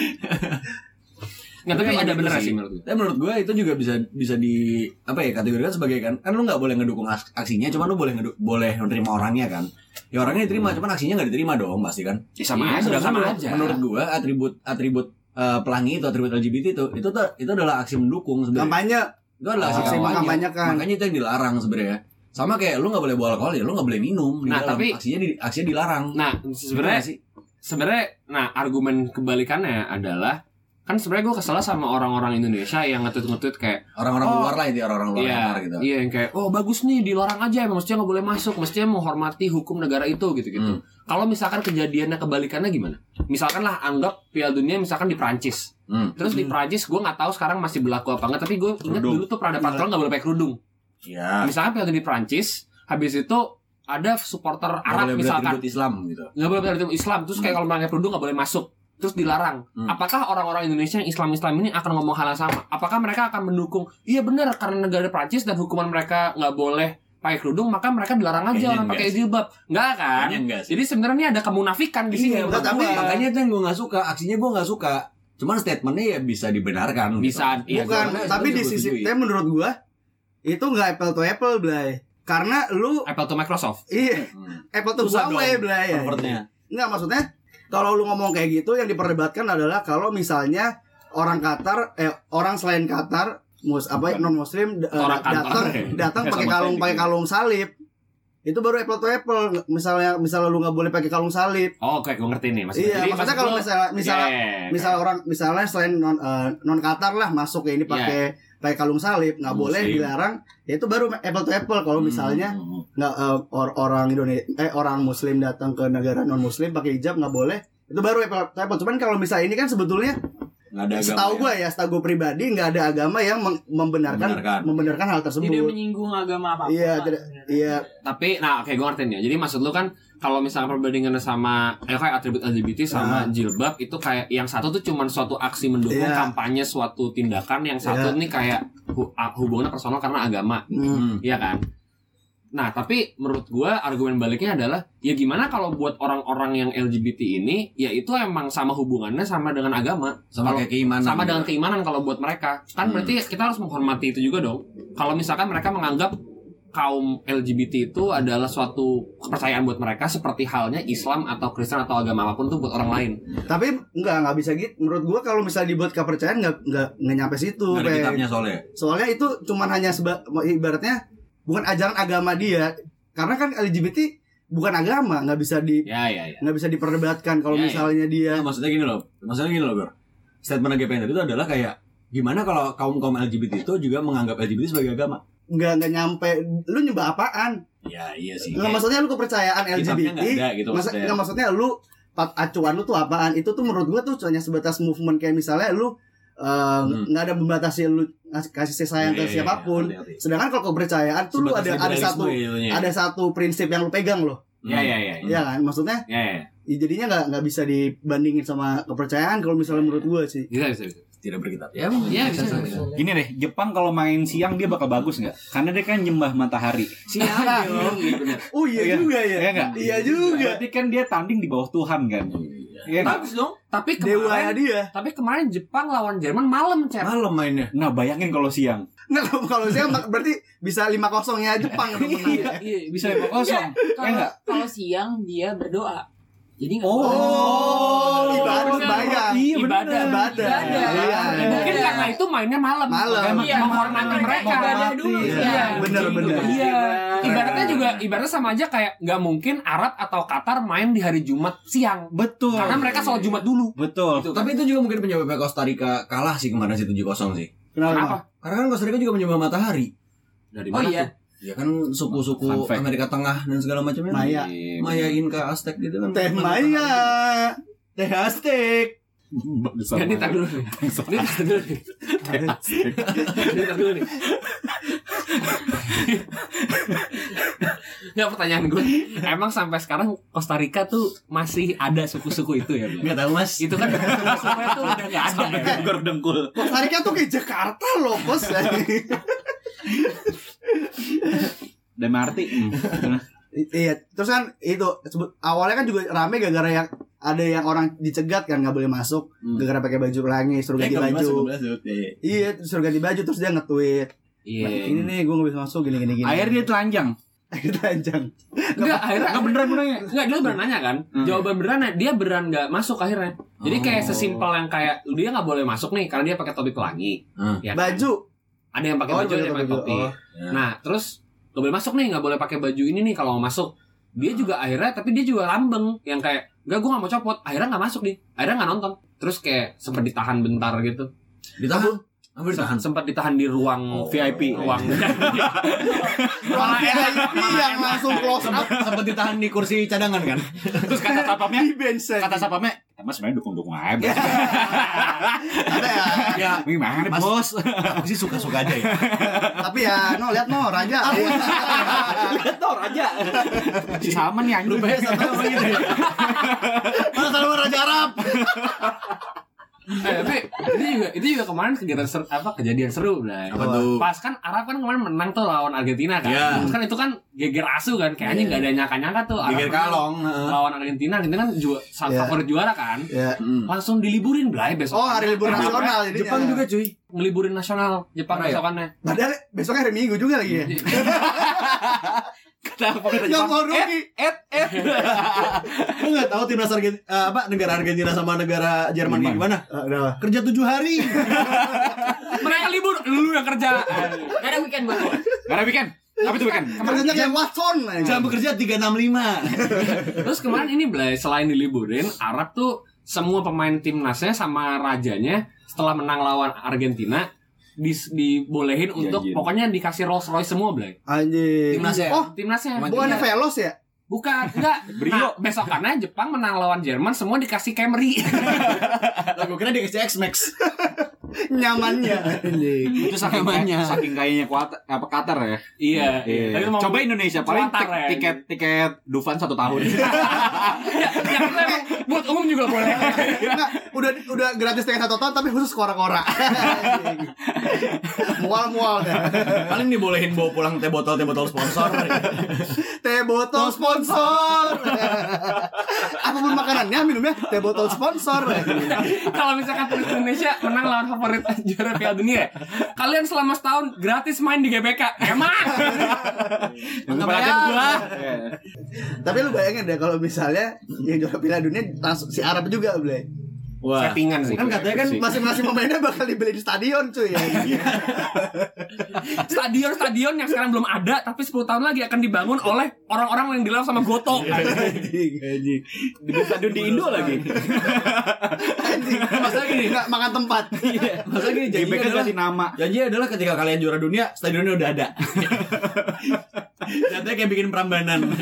Nggak, tapi Tapi ada emang bener gitu sih sih. menurut gue. Tapi menurut gue itu juga bisa bisa di apa ya kategorikan sebagai kan kan lu nggak boleh ngedukung aks- aksinya, cuman lu boleh ngedu- boleh menerima orangnya kan. Ya orangnya diterima, cuman aksinya nggak diterima dong pasti kan. Ya, sama Iya, aja. sama menurut, aja. menurut gue atribut atribut eh, pelangi itu atribut LGBT itu itu tuh itu adalah aksi mendukung sebenarnya. Kampanye. Itu adalah aksi Oh. kampanye. Mengkampanyekan. Makanya itu yang dilarang sebenarnya. Sama kayak lu nggak boleh bawa alkohol ya lu nggak boleh minum. di Nah, dalam. tapi- aksinya di, aksinya dilarang. Nah, sebenarnya sih sebenarnya nah argumen kebalikannya adalah kan sebenarnya gue kesel sama orang-orang Indonesia yang ngetut-ngetut kayak orang-orang Oh. luar lah itu orang-orang luar iya Qatar gitu. iya yang kayak oh bagus nih dilarang aja emang mestinya nggak boleh masuk mestinya menghormati hukum negara itu gitu gitu Hmm. kalau misalkan kejadiannya kebalikannya gimana misalkan lah anggap Piala Dunia misalkan di Prancis. Hmm. Terus di Prancis gue nggak tahu sekarang masih berlaku apa enggak, tapi gue ingat dulu tuh pernah ada peraturan nggak boleh pakai kerudung. Ya. Misalkan Piala Dunia di Prancis, habis itu ada supporter Nggak Arab boleh misalkan berarti Islam gitu. nggak boleh berarti Islam, terus kayak kalau pakai kerudung nggak boleh masuk, terus dilarang. Hmm. Apakah orang-orang Indonesia yang Islam-Islam ini akan ngomong hal yang sama? Apakah mereka akan mendukung? Iya benar karena negara Prancis dan hukuman mereka nggak boleh pakai kerudung, maka mereka dilarang aja Kayaknya orang pakai jilbab. Enggak kan? Kayaknya enggak sih. Jadi sebenarnya ini ada kemunafikan di sini. Iya, menurut tapi- gua. makanya itu yang gue nggak suka. Aksinya gue nggak suka. Cuman statementnya ya bisa dibenarkan. Bisa, gitu. iya, Bukan, tapi di sisi setujui. tapi menurut gua itu nggak apple to apple, Blay. Karena lu Apple to Microsoft. iya, Hmm. apple to Susah Huawei, Blay. Convertnya. Enggak maksudnya kalau lu ngomong kayak gitu yang diperdebatkan adalah kalau misalnya orang Qatar eh orang selain Qatar mus apa non muslim datang datang Ya, pakai kalung pakai kalung salib itu baru apple to apple misalnya misalnya lu nggak boleh pakai kalung salib Oh, oke, gue ngerti nih maksudnya. iya Jadi maksudnya maksud kalau misalnya misalnya Yeah, misal orang misalnya selain non eh, non Qatar lah masuk ya ini pakai pakai kalung salib nggak boleh dilarang ya itu baru apple to apple. Kalau misalnya Hmm. nggak eh, or- orang Indonesia eh orang Muslim datang ke negara non Muslim pakai hijab nggak boleh itu baru apple to apple. Cuman kalau misalnya ini kan sebetulnya nggak ada agama setahu ya. gue ya setahu gue pribadi nggak ada agama yang membenarkan Membenarkan. membenarkan hal tersebut Tidak menyinggung agama apa Iya, tidak- iya Tapi nah oke gue ngerti nih. Jadi maksud lu kan kalau misalnya perbandingannya sama eh, kayak atribut LGBT sama Ah. jilbab itu kayak yang satu tuh cuman suatu aksi mendukung Iya. kampanye suatu tindakan, yang satu Iya. nih kayak hu- hubungannya personal karena agama. Hmm. Hmm. Iya kan? Nah, tapi menurut gua argumen baliknya adalah ya gimana kalau buat orang-orang yang LGBT ini ya itu emang sama hubungannya sama dengan agama. sama Kalau- kayak keimanan sama gitu. dengan keimanan kalau buat mereka kan Hmm. berarti kita harus menghormati itu juga dong kalau misalkan mereka menganggap kaum LGBT itu adalah suatu kepercayaan buat mereka seperti halnya Islam atau Kristen atau agama apa pun tuh buat orang lain tapi nggak nggak bisa gitu menurut gue kalau misalnya dibuat kepercayaan nggak nggak nggak nyampe situ Nggak ada kitabnya soalnya soalnya itu cuman hanya seba, ibaratnya bukan ajaran agama dia. Karena kan LGBT bukan agama nggak bisa di ya ya ya. nggak bisa diperdebatkan kalau Ya, ya. misalnya dia Ya, maksudnya gini loh. Maksudnya gini loh bro. Statement GPN itu adalah kayak gimana kalau kaum kaum LGBT itu juga menganggap LGBT sebagai agama? Nggak nggak nyampe. Lu nyembah apaan? Ya iya sih. Nggak maksudnya lu kepercayaan LGBT nggak ada gitu maksudnya. nggak maksudnya lu acuan lu tuh apaan? Itu tuh menurut gua tuh hanya sebatas movement. Kayak misalnya lu eh, nggak ada membatasi lu kasih sayang Hmm. Iya, ke iya, siapa pun iya, ngerti, ngerti. sedangkan kalau kepercayaan tuh lu ada ada satu itunya. ada satu prinsip yang lu pegang loh ya ya ya Hmm. ya kan maksudnya ya ya ya jadinya nggak nggak bisa dibandingin sama kepercayaan kalau misalnya menurut gua sih bisa bisa bisa tidak berkitab ya ya bisa bisa, bisa. Gini deh, Jepang kalau main siang dia bakal bagus nggak? Karena dia kan nyembah matahari. siapa dong oh iya, Iya. juga ya Iya iya juga Berarti kan dia tanding di bawah Tuhan kan? Iya? Bagus dong. tapi dewa kemarin dia tapi kemarin Jepang lawan Jerman malam cep malam mainnya Nah bayangin kalau siang. nggak kalau- saya berarti bisa lima kosongnya Jepang yang menang ya. iya Bisa lima kosong. Ya Kalau nggak? kalau siang dia berdoa. Jadi nggak Oh, bener. ibadah Bener. bayang. Iya Ibadah. bener. Ibadah. Ibadah. Iya. mungkin Iya. karena itu mainnya malam Malam. Emang Iya, menghormati mereka ibadah dulu. Iya. Iya. Bener, bener. Iya. Ibaratnya juga ibaratnya sama aja kayak nggak mungkin Arab atau Qatar main di hari Jumat siang. Betul. Karena mereka sholat Jumat dulu. Betul. Itu, tapi itu juga mungkin penyebabnya Costa Rica kalah sih kemarin sih 7-0 sih. Kenapa? Karena kan Costa Rica juga menyembah matahari. Dari Oh mana iya. tuh? Ya kan suku-suku. Amerika Tengah dan segala macamnya. Maya. Maya, Inka, Aztec gitu kan. Teh Maya. Teh Aztek. Ya, ini tar dulu nih. Ini tar dulu nih. Ini tar dulu nih. Nggak pertanyaan gue Emang sampai sekarang Costa Rica tuh Masih ada suku-suku itu ya? Enggak tahu Mas. Itu kan suku-sukunya tuh udah gak ada ya. Gor dengkul. Costa Rica tuh kayak Jakarta loh, Bos. Dan Marti. Hmm. iya, terus kan itu sebut awalnya kan juga rame gara-gara yang ada yang orang dicegat kan nggak boleh masuk Hmm. gara-gara pakai baju pelangi suruh ganti baju. masuk. Iya. Iya, suruh ganti baju terus dia nge-tweet. Iya Ini nih gue gak bisa masuk gini gini gini. Akhirnya dia telanjang. Telanjang. Enggak akhirnya Enggak beneran benernya. Enggak, dia beneran nanya kan? Hmm. Jawaban beneran dia beneran nggak masuk akhirnya. Jadi kayak Oh. sesimpel yang kayak dia nggak boleh masuk nih karena dia pakai topi pelangi. Hmm. Ya kan? Baju. Ada yang pakai Oh, baju, ada yang pakai topi. Oh. Ya. Nah, terus nggak boleh masuk nih, nggak boleh pakai baju ini nih kalau mau masuk. Dia juga akhirnya, tapi dia juga lambeng yang kayak, enggak gue nggak mau copot. Akhirnya nggak masuk nih, akhirnya nggak nonton. Terus kayak sempat ditahan bentar gitu. Ditahan. Apa ditahan? Sempat ditahan di ruang Oh. VIP, ruang. Ruang VIP yang langsung close up Sempat ditahan di kursi cadangan kan? Terus kata bench. kata satpamnya, Emang sebenarnya dukung-dukung aja. Bos. Ada ya. Ya, Gimana Mas- bos? aku sih suka-suka aja ya. Tapi ya, no lihat no raja. Tor aja. Si Salman nih anjing. Lu bayar satu orang gitu ya. Mana sama raja Arab? Eh, tapi itu juga itu juga kemarin kegiatan seru, apa kejadian seru lah. Apa tuh? Pas kan Arab kan kemarin menang tuh lawan Argentina kan. Iya. Terus kan itu kan geger asu kan kayaknya nggak ada nyangka-nyangka tuh Arab Geger menang kalong. lawan Argentina Argentina kan juga Iya. favorit juara kan. Ya. Hmm. Langsung diliburin belai besok. Oh, hari libur nasional jadinya. Jepang juga cuy. ngeliburin nasional Jepang ya? besokannya. Padahal besoknya hari Minggu juga lagi ya. Kenapa kita Yang Jepang? mau rugi. Et, et. Lu nggak tahu timnas Argentina apa negara Argentina sama negara Jerman Jerman. gimana? Udah. Kerja tujuh hari. Mereka libur, lu yang kerja. Gak ada weekend lo. Gak ada weekend. Apa itu weekend? Kerjanya kayak Watson. Jam bekerja 365. Terus kemarin ini Blay, selain diliburin, Arab tuh semua pemain timnasnya sama rajanya setelah menang lawan Argentina dis- dibolehin untuk Janjiin. pokoknya dikasih Rolls Royce semua Blay. Anjing. Timnasnya. Oh, Timnasnya. Iya. Velos ya? Bukan, enggak. Brio. Nah, besokannya Jepang menang lawan Jerman semua dikasih Camry. Lah gue kira dikasih X-Max. Nyamannya. Itu saking Namanya. saking kayaknya kuat apa Qatar ya. iya. Iya. Tapi mau- Coba Indonesia paling ya. tiket tiket Dufan satu tahun. ya, ya, kita emang buat umum juga boleh. Enggak, udah udah gratis tiket satu tahun tapi khusus kora-kora. Mual-mual dah. Paling dibolehin bawa pulang teh botol teh botol sponsor. Teh botol sponsor. Apa pun makanannya, minumnya teh botol sponsor. Kalau misalkan Indonesia menang lawan favorit juara Piala Dunia, kalian selama setahun gratis main di GBK. Emang? Bayar. gua. Tapi lu bayangin deh kalau misalnya yang juara Piala Dunia langsung si Arab juga, Ble. Wah. Settingan sih. Kan katanya kan. Masing-masing pemainnya bakal dibeli di stadion, cuy. Ya. Stadion-stadion yang sekarang belum ada tapi 10 tahun lagi akan dibangun oleh orang-orang yang dilarang sama Goto. Anjing, anjing. Di stadion di Indo lagi. Anjing. Masa gini? Nggak makan tempat. Masa gini GBK adalah ganti nama. Janji adalah ketika kalian juara dunia, stadionnya udah ada. Jatuhnya kayak bikin perambanan.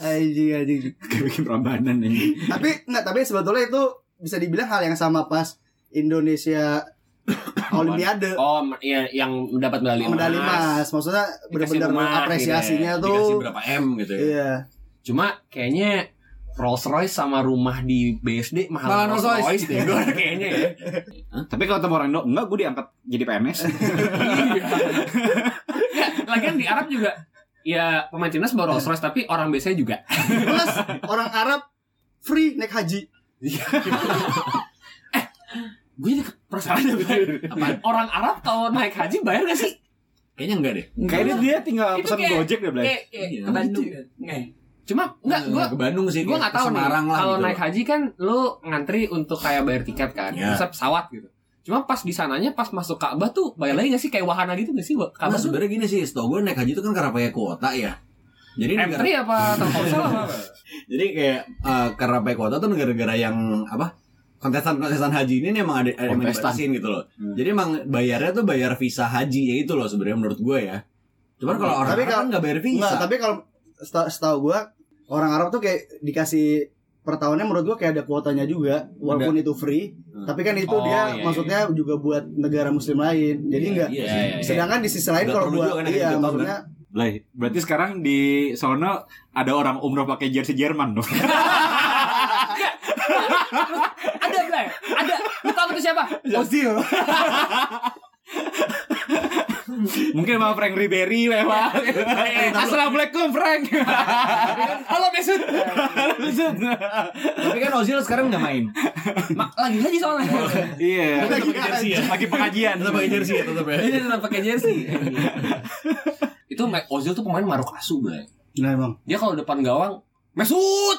Anjing, anjing. Kayak bikin perambanan ini. tapi enggak tapi sebetulnya itu bisa dibilang hal yang sama pas Indonesia Olimpiade Oh, iya yang mendapat medali emas. medali emas maksudnya Dikasih benar-benar apresiasinya gitu ya. Dikasih tuh berapa M gitu ya. iya Cuma kayaknya Rolls Royce sama rumah di BSD mahal Malah Rolls Rolls Royce deh gue kayaknya ya. Tapi kalau ketemu orang Indo, enggak gue diangkat jadi PNS. Iya. Ya, lagian di Arab juga ya pemain timnas bawa Rolls Royce tapi orang biasanya juga. plus orang Arab free naik haji Gue jadi perasaan Apaan? Orang Arab kalau naik haji bayar gak sih? Kayaknya enggak deh. Kayaknya dia tinggal pesan kayak- Gojek deh, Blay. Kayak, kayak Iya, ke Bandung. Nggak. Cuma enggak gue ke Bandung sih. gue kayak nggak tahu nih kalau gitu. naik haji kan lu ngantri untuk kayak bayar tiket kan Ya. bisa pesawat gitu cuma pas di sananya pas masuk Ka'bah tuh bayar lagi gak sih kayak wahana gitu gak sih Nah, Ka'bah tuh sebenarnya gini sih, setahu gue naik haji itu kan karena pakai kuota ya. Jadi negara, M3 apa Telkomsel apa jadi kayak eh, karena pakai kuota tuh negara-negara yang apa? Kontestan-kontestan haji ini nih emang ada ada Kontestan. dibatasin gitu loh. Hmm. Jadi emang bayarnya tuh bayar visa haji ya itu loh sebenarnya menurut gue ya. Cuman kalau orang Tapi Arab kan nggak bayar visa. Enggak, tapi kalau seta- setahu gua orang Arab tuh kayak dikasih per tahunnya menurut gua kayak ada kuotanya juga walaupun itu free Hmm. tapi kan itu Oh, dia iya, iya. maksudnya juga buat negara muslim lain jadi Iya, enggak iya Iya, iya, iya. sedangkan di sisi lain kalau buat juga kan iya tiga tahun, maksudnya Blay, berarti sekarang di sono ada orang umroh pakai jersey Jerman dong. ada Blay. Ada. Lu tau itu siapa? Ozil Mungkin sama Frank Ribery lewat. Assalamualaikum Frank. halo Mesut Tapi kan Ozil sekarang nggak main. Ma- lagi haji soalnya Iya. Tetap pakai jersey ya. Lagi pengajian. Tetap pakai jersey ya, tetap ya. ini tetap pakai jersey itu Ozil tuh pemain maruk asu Blay nah emang dia kalau depan gawang Mesut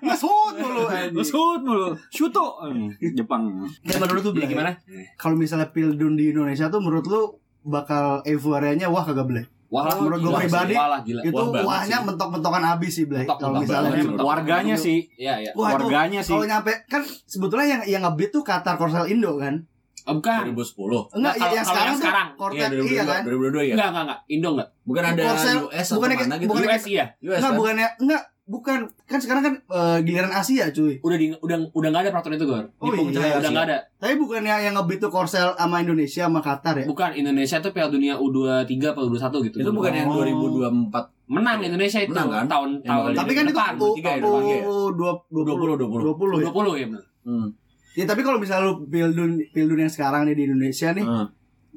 ngesut mulu Shoot mulu. Shuto. Hmm, Jepang. ya menurut lu gimana kalau misalnya Pildun di Indonesia tuh menurut lu bakal euforianya wah kagak boleh Wah, Menurut gua gila sih. pribadi, Wah lah, gila. itu Wah, wahnya mentok-mentokan abis sih Blay Mentok, kalau misalnya mentok. Warganya sih. Iya, iya. Wah, itu Warganya sih. kalau nyampe kan sebetulnya yang yang ngebit tuh Qatar Korsel Indo kan Oh, bukan. 2010. enggak kalau- yang kalau sekarang yang tuh sekarang. Kortet Iya, iya kan 2022 ya. Enggak, enggak, enggak. Indo enggak. Bukan ada Korsel- US bukannya atau mana gitu. bukannya US iya. US enggak kan? bukannya enggak bukan kan sekarang kan eh, giliran Asia cuy. Udah di, udah udah nggak ada peraturan itu, Gor. Oh Di Pungcai iya. Udah nggak ada. Tapi bukannya yang ngebit tuh Korsel sama Indonesia sama Qatar ya? Bukan Indonesia tuh Piala Dunia U23 atau U21 gitu. Itu bukan yang Oh. 2024 menang Indonesia itu Menang, kan? tahun Yang tahun Tapi kan itu depan. U tiga ya, depan ya? dua dua 20 20. 20 ya. 20 ya benar. Hmm. Ya tapi kalau misalnya lu Piala Dunia, Piala Dunia yang sekarang nih di Indonesia nih, Hmm.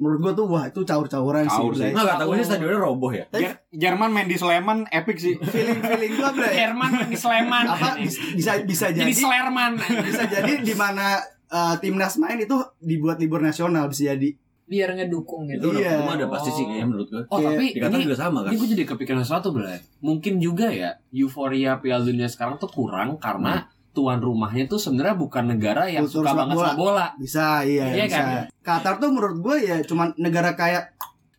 Menurut gua tuh wah itu caur-cauran sih. Caur sih. Nggak kata gue sih stadionnya roboh ya. Jer- Jerman main di Sleman epic sih. feeling feeling gua Blay. Jerman di Sleman. apa bis- bisa bisa jadi Jadi Slerman. bisa jadi di mana eh, timnas main itu dibuat libur nasional bisa jadi. biar ngedukung Itu gitu. Iya. udah ada pasti sih kayaknya menurut gue. Oh, tapi Di Qatar ini juga sama kan. Ini gue jadi kepikiran sesuatu Bray Mungkin juga ya Euforia Piala Dunia sekarang tuh kurang Karena tuan rumahnya tuh sebenarnya bukan negara yang Kultur suka banget bola. sama bola Bisa iya, Iya bisa. kan? Qatar tuh menurut gua ya cuman negara kaya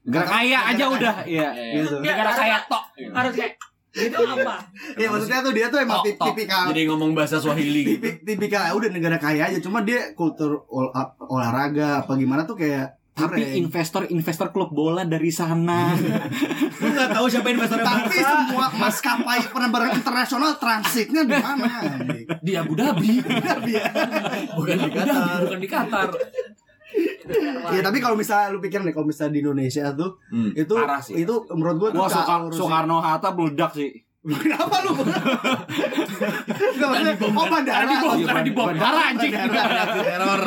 Gak kaya aja udah. Iya. Gitu. Negara kayak tok Harus kayak itu apa? Ya maksudnya tuh dia tuh emang Tok, tip- tok. tipikal Jadi ngomong bahasa Swahili gitu. tipik tipikal ya udah negara kaya aja cuma dia kultur ol- olahraga apa gimana tuh kayak Tapi keren. investor-investor klub bola dari sana. Lu nggak tahu siapa investornya tapi Barca. semua maskapai penerbangan internasional transitnya di mana? Di Abu Dhabi Bukan di Abu Dhabi, Qatar. Bukan di Qatar Iya tapi kalau misalnya lu pikir nih kalau misalnya di Indonesia tuh Hmm. itu Parah sih. itu menurut gua tuh Wah, Soekar- caur sih. Soekarno Hatta meledak sih. Kenapa lu? Enggak maksudnya oh bandara. Iya, Karena dibom Parah anjing Teror.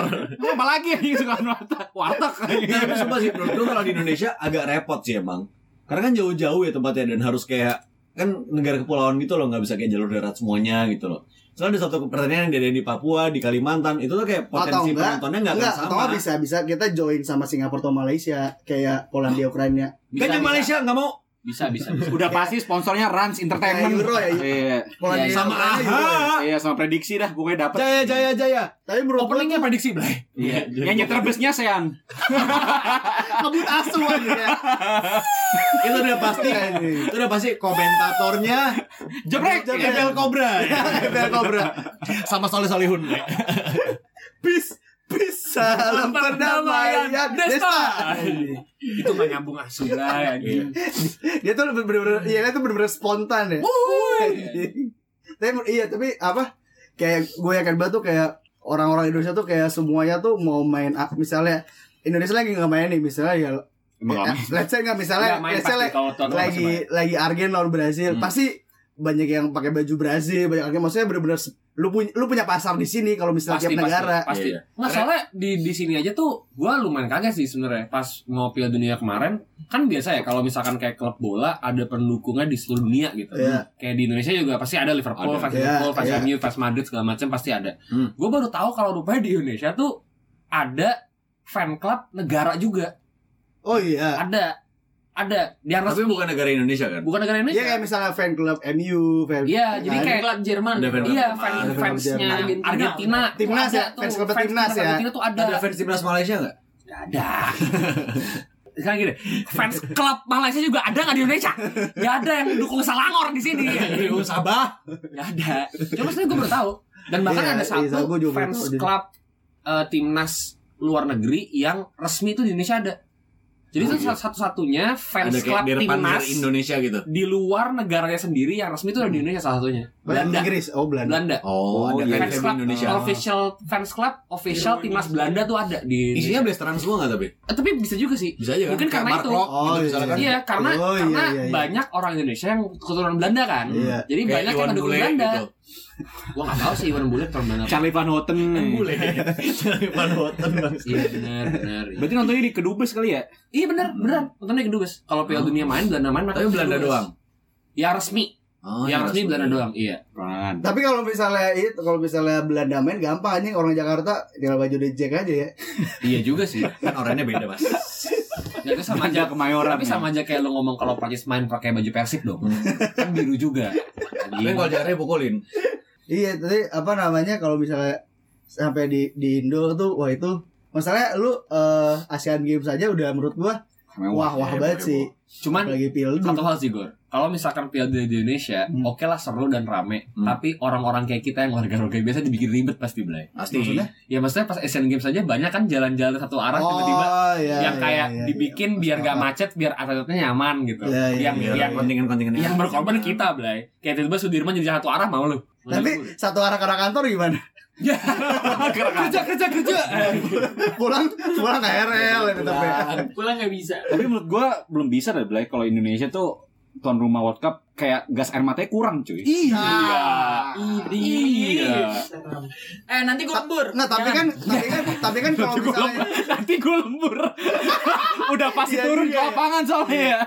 Apa lagi yang Soekarno Hatta? Warteg. Nggak, tapi sumpah sih menurut gue kalau di Indonesia agak repot sih emang. Karena kan jauh-jauh ya tempatnya dan harus kayak kan negara kepulauan gitu loh nggak bisa kayak jalur darat semuanya gitu loh. Soalnya ada satu pertandingan yang diadain di Papua, di Kalimantan, itu tuh kayak Atau potensi enggak, penontonnya nggak akan Enggak, sama. atau bisa bisa kita join sama Singapura atau Malaysia kayak Polandia Ukraina. Kan yang Malaysia nggak mau Bisa bisa bisa. Udah pasti sponsornya Rans Entertainment. Euro ya, Iya. Polandia Iya, sama Ukraina AHA. Euro ya. Iya, sama prediksi dah pokoknya dapat. Jaya Jaya Jaya. Tapi menurut Openingnya prediksi Blay Iya. Yang nyetir busnya Sean. ngebut asu aja ya. itu udah pasti itu udah pasti komentatornya Jebrek. Ebel Cobra Ebel Cobra. sama Soleh Solihun Peace, peace, salam perdamaian, Desta. Itu gak nyambung asu Blay anjing. Dia tuh bener-bener, iya dia tuh bener-bener spontan ya. Tapi iya, tapi apa? Kayak gue yakin banget tuh kayak orang-orang Indonesia tuh kayak semuanya tuh mau main ah, misalnya Indonesia lagi nggak main nih misalnya ya Emang eh, let's say nggak misalnya let's say lagi lagi Argen lawan Brazil Hmm. pasti banyak yang pakai baju Brazil banyak yang maksudnya bener-bener se- lu punya lu punya pasar di sini kalau misalnya pasti tiap negara pasti, pasti. Iya. nggak soalnya di di sini aja tuh gua lumayan kaget sih sebenarnya pas mau Piala Dunia kemarin kan biasa ya kalau misalkan kayak klub bola ada pendukungnya di seluruh dunia gitu Iya. kayak di Indonesia juga pasti ada Liverpool, fans Iya, Liverpool, fans iya. MU, fans Madrid segala macam pasti ada. Hmm. Gue baru tahu kalau rupanya di Indonesia tuh ada fan club negara juga. oh iya Ada, ada yang tapi resmi. bukan negara Indonesia kan bukan negara Iya Indonesia. kayak misalnya fan club MU fan Iya, jadi kayak Klub Jerman. Ada fan- Iya, Ada fan fan fansnya Argentina. Argentina. Timnas ya, fans klub fans timnas ya. Argentina tuh ada. ada fans timnas Malaysia nggak Nggak ada. Sekarang gini, fans klub Malaysia juga ada nggak di Indonesia? Gak ada yang dukung Selangor di sini. Sabah Gak ada. Cuma sebenarnya gue baru tahu. Dan bahkan Iya, ada iya, satu fans club eh, timnas luar negeri yang resmi itu di Indonesia ada. Jadi itu satu-satunya fans ada club timnas Indonesia gitu? di luar negaranya sendiri yang resmi itu ada di Indonesia salah satunya. Belanda. Inggris oh Belanda Belanda. oh, Oh, ada iya. Fans di club Indonesia official fans club official timnas Belanda tuh ada di isinya blasteran semua nggak tapi Eh, tapi bisa juga sih. bisa aja kan Mungkin Kayak karena Mark itu. Rock Oh, gitu iya. kan Iya, karena Oh, iya, karena iya, iya. banyak orang Indonesia yang keturunan Belanda kan. Iya. Jadi Kayak banyak yang Iwan ngedukung Bule Belanda. gitu. Gua gak tahu sih Iwan Bule keturunan Belanda. Charlie Van Houten. Bule Van Houten bang Iya benar benar. Berarti nontonnya di Kedubes kali ya? Iya benar benar. Nontonnya kedubes. Kalau Piala Dunia main Belanda main tapi Belanda doang Ya resmi. Oh, yang resmi Belanda doang. Iya. Kan. Tapi kalau misalnya itu kalau misalnya Belanda main gampang aja orang Jakarta tinggal baju DJ aja ya. Iya juga sih. kan orangnya beda mas Ya, itu sama aja kemayoran. tapi sama aja kayak lu ngomong kalau Prancis main pakai baju Persib dong. kan biru juga. tapi kalau Jakarta pukulin Iya, tadi apa namanya kalau misalnya sampai di di Indo tuh wah itu masalahnya lu eh, Asian Games aja udah menurut gua wah wah banget sih. Cuman Lagi satu hal sih Gor kalau misalkan Piala di Indonesia, Hmm. oke lah seru dan rame, Hmm. tapi orang-orang kayak kita yang warga-warga biasa dibikin ribet pasti Blay. Pasti. Maksudnya? Ya maksudnya pas Asian Games aja banyak kan jalan-jalan satu arah tiba-tiba Oh, iya, yang iya, kayak iya, dibikin iya. biar gak macet, biar atletnya nyaman gitu. Iya, iya, yang iya, yang kontingen-kontingen yang berkorban kita, Blay. Kayak tiba-tiba Sudirman jadi satu arah mau lu. Tapi satu arah ke arah kantor gimana? Ya. kerja kerja kerja. pulang pulang ke RL itu tapi. Pulang nggak bisa. Tapi menurut gua belum bisa deh Blay kalau Indonesia tuh tuan rumah World Cup kayak gas air matanya kurang cuy. Iya. Iya. Eh nanti gue lembur. Nggak, tapi kan tapi kan tapi kan kalau misalnya Nanti gue lembur. Udah pasti Iya turun juga ke ya. lapangan soalnya ya.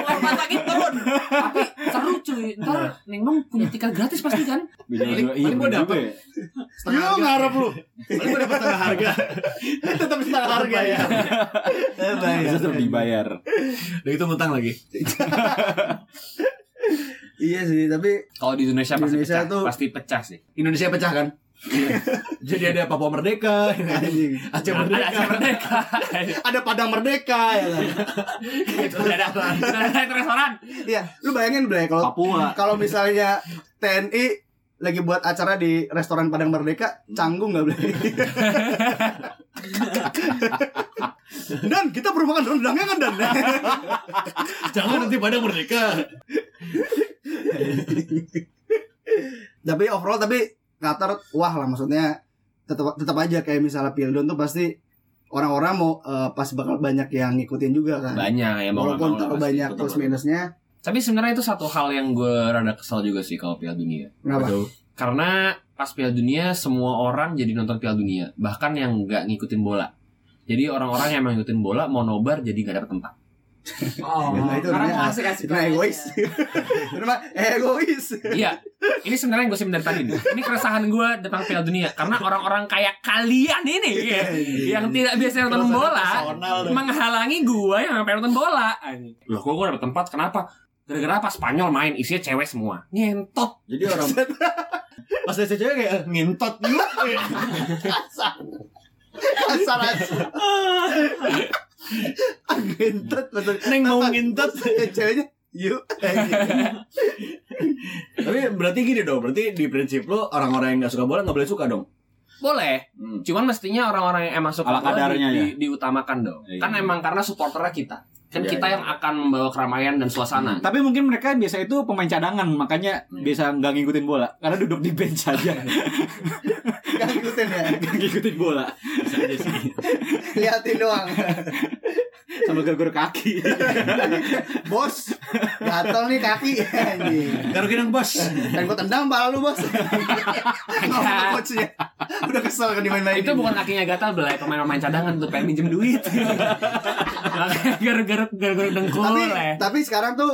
Rumah sakit turun. Tapi seru cuy. Ntar Neng Nong punya tiket gratis pasti kan? Iya, gua bener dapet. juga ya. lu ngarep lu. Paling gue dapat setengah harga. Tetap setengah harga ya. Tetap dibayar. Udah itu ngutang lagi. Iya sih, tapi Kalau di Indonesia Di pasti Indonesia pecah. tuh- Pasti pecah sih. Indonesia pecah kan? Jadi ada Papua Merdeka. Aceh Ada Merdeka. Aceh Merdeka. Ada Padang Merdeka ya kan. Itu ada. Ada restoran. Iya, lu bayangin Blay kalau Papua. kalau misalnya TNI lagi buat acara di restoran Padang Merdeka, canggung nggak Blay? Dan kita perlu makan rendangnya kan Dan? Jangan nanti Padang Merdeka. tapi overall tapi Qatar wah lah maksudnya tetap tetap aja kayak misalnya Pildon tuh pasti orang-orang mau eh, pasti bakal banyak yang ngikutin juga kan. Banyak ya mau Walaupun pasti. banyak plus minusnya. Tapi sebenarnya itu satu hal yang gue rada kesel juga sih kalau Piala Dunia. Kenapa? Karena pas Piala Dunia semua orang jadi nonton Piala Dunia, bahkan yang nggak ngikutin bola. Jadi orang-orang yang emang ngikutin bola mau nobar jadi nggak dapet tempat. Oh, Nah, itu karena namanya- mau asik-asik. Itu mah egois. Itu mah egois. Iya, ini sebenarnya yang gue dari tadi nih. Ini keresahan gue tentang Piala Dunia karena orang-orang kayak kalian ini ya, yang tidak biasa nonton bola menghalangi gue yang pengen nonton bola. Loh, kok gue dapet tempat? Kenapa? Gara-gara pas Spanyol main isinya cewek semua. Nyentot. Jadi orang pas ada cewek kayak eh, ngintot yuk. Asal asal. Gentot betul. Neng mau. Ya, Ceweknya yuk. Tapi berarti gini dong, berarti di prinsip lo orang-orang yang nggak suka bola nggak boleh suka dong. Boleh, Hmm. cuman mestinya orang-orang yang emang suka bola di, ya. di- diutamakan dong. Iya. Kan emang karena supporternya kita. Kan Iya, kita iya. yang akan membawa keramaian dan suasana. Tapi mungkin mereka biasa itu pemain cadangan, makanya biasa nggak ngikutin bola karena duduk di bench aja, Gak ngikutin ya. nggak ngikutin bola, Liatin doang. sama gara-gara kaki. Bos, gatel nih kaki. Garukin yang bos. Dan gue tendang pala lu bos Ngomong coachnya Udah kesel kan dimain-mainin itu bukan kakinya gatal belai pemain-pemain cadangan tuh pengen minjem duit. Gara-gara gara-gara dengkul Tapi ya. tapi sekarang tuh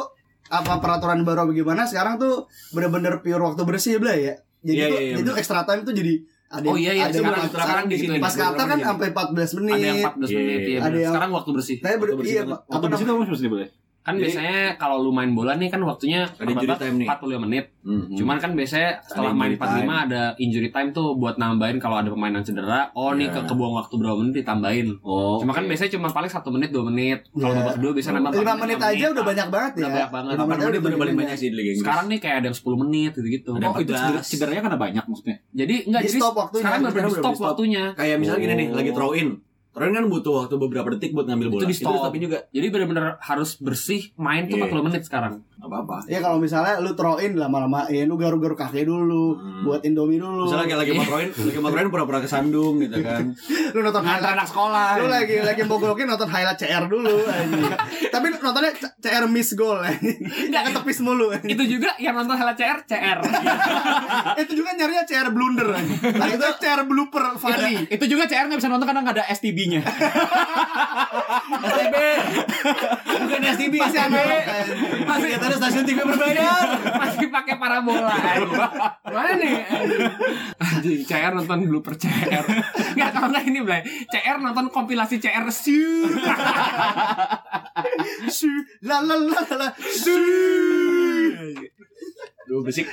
Apa peraturan baru apa gimana Sekarang tuh bener-bener pure waktu bersih Bla ya Jadi Iya, tuh iya, iya, itu extra time tuh jadi ada Oh iya iya ada sekarang yang- sekarang di sini Pas kata kan sampai 14 menit ada yang 14 Iya, menit ya. ada yang- Sekarang waktu bersih. Tapi ber- Waktu bersih iya, banget. apa Waktu di situ namanya? kamu mesti boleh. Kan Jadi- biasanya kalau lu main bola nih kan waktunya Ada injury time nih. 45 menit. Hmm. Cuman kan biasanya setelah Ada main injury 45 ada injury time tuh buat nambahin kalau ada pemain yang cedera. Oh nih Iya. ke kebuang waktu berapa menit ditambahin. Oh. Cuma kan oke. biasanya cuma paling satu menit dua menit. Kalau Iya. babak kedua biasanya nambah 5 empat menit enam aja udah banyak banget ya Udah banyak banget. Lima Delapan menit udah paling banyak sih di Liga Inggris. Sekarang nih kayak ada yang 10 menit gitu-gitu. Ada Oh itu 14. cedera- cederanya karena banyak maksudnya. Jadi enggak Di jadi stop waktunya. sekarang udah stop waktunya. Kayak misalnya gini nih, Oh. lagi throw in. In kan butuh waktu beberapa detik buat ngambil bola. Itu di stop. stopin juga. Jadi bener-bener harus bersih main tuh Iya. 40 menit sekarang. Gak apa-apa. Ya kalau misalnya lu throw in lama-lamain Lu garu-garu kaki dulu Hmm. Buat indomie dulu Misalnya kayak lagi mau throw in, lagi mau throw in pura-pura kesandung gitu kan. Lu nonton Ngantar highlight anak sekolah. Lu lagi lagi mau golokin nonton highlight CR dulu. Tapi nontonnya CR miss goal. Enggak ketepis mulu. Itu juga yang nonton HLCR CR. Itu juga nyarinya CR blunder. Nah, itu CR blooper funny. Itu juga CR nggak bisa nonton karena nggak ada STB-nya. STB. Bukan STB, analog anjing. Masih ada stasiun TV berbayar. Masih pakai parabola. Mana nih? anjing? CR nonton blooper CR. Enggak tahu enggak ini, Blay. CR nonton kompilasi CR Siu. Su la la la la. Su. Duh berisik.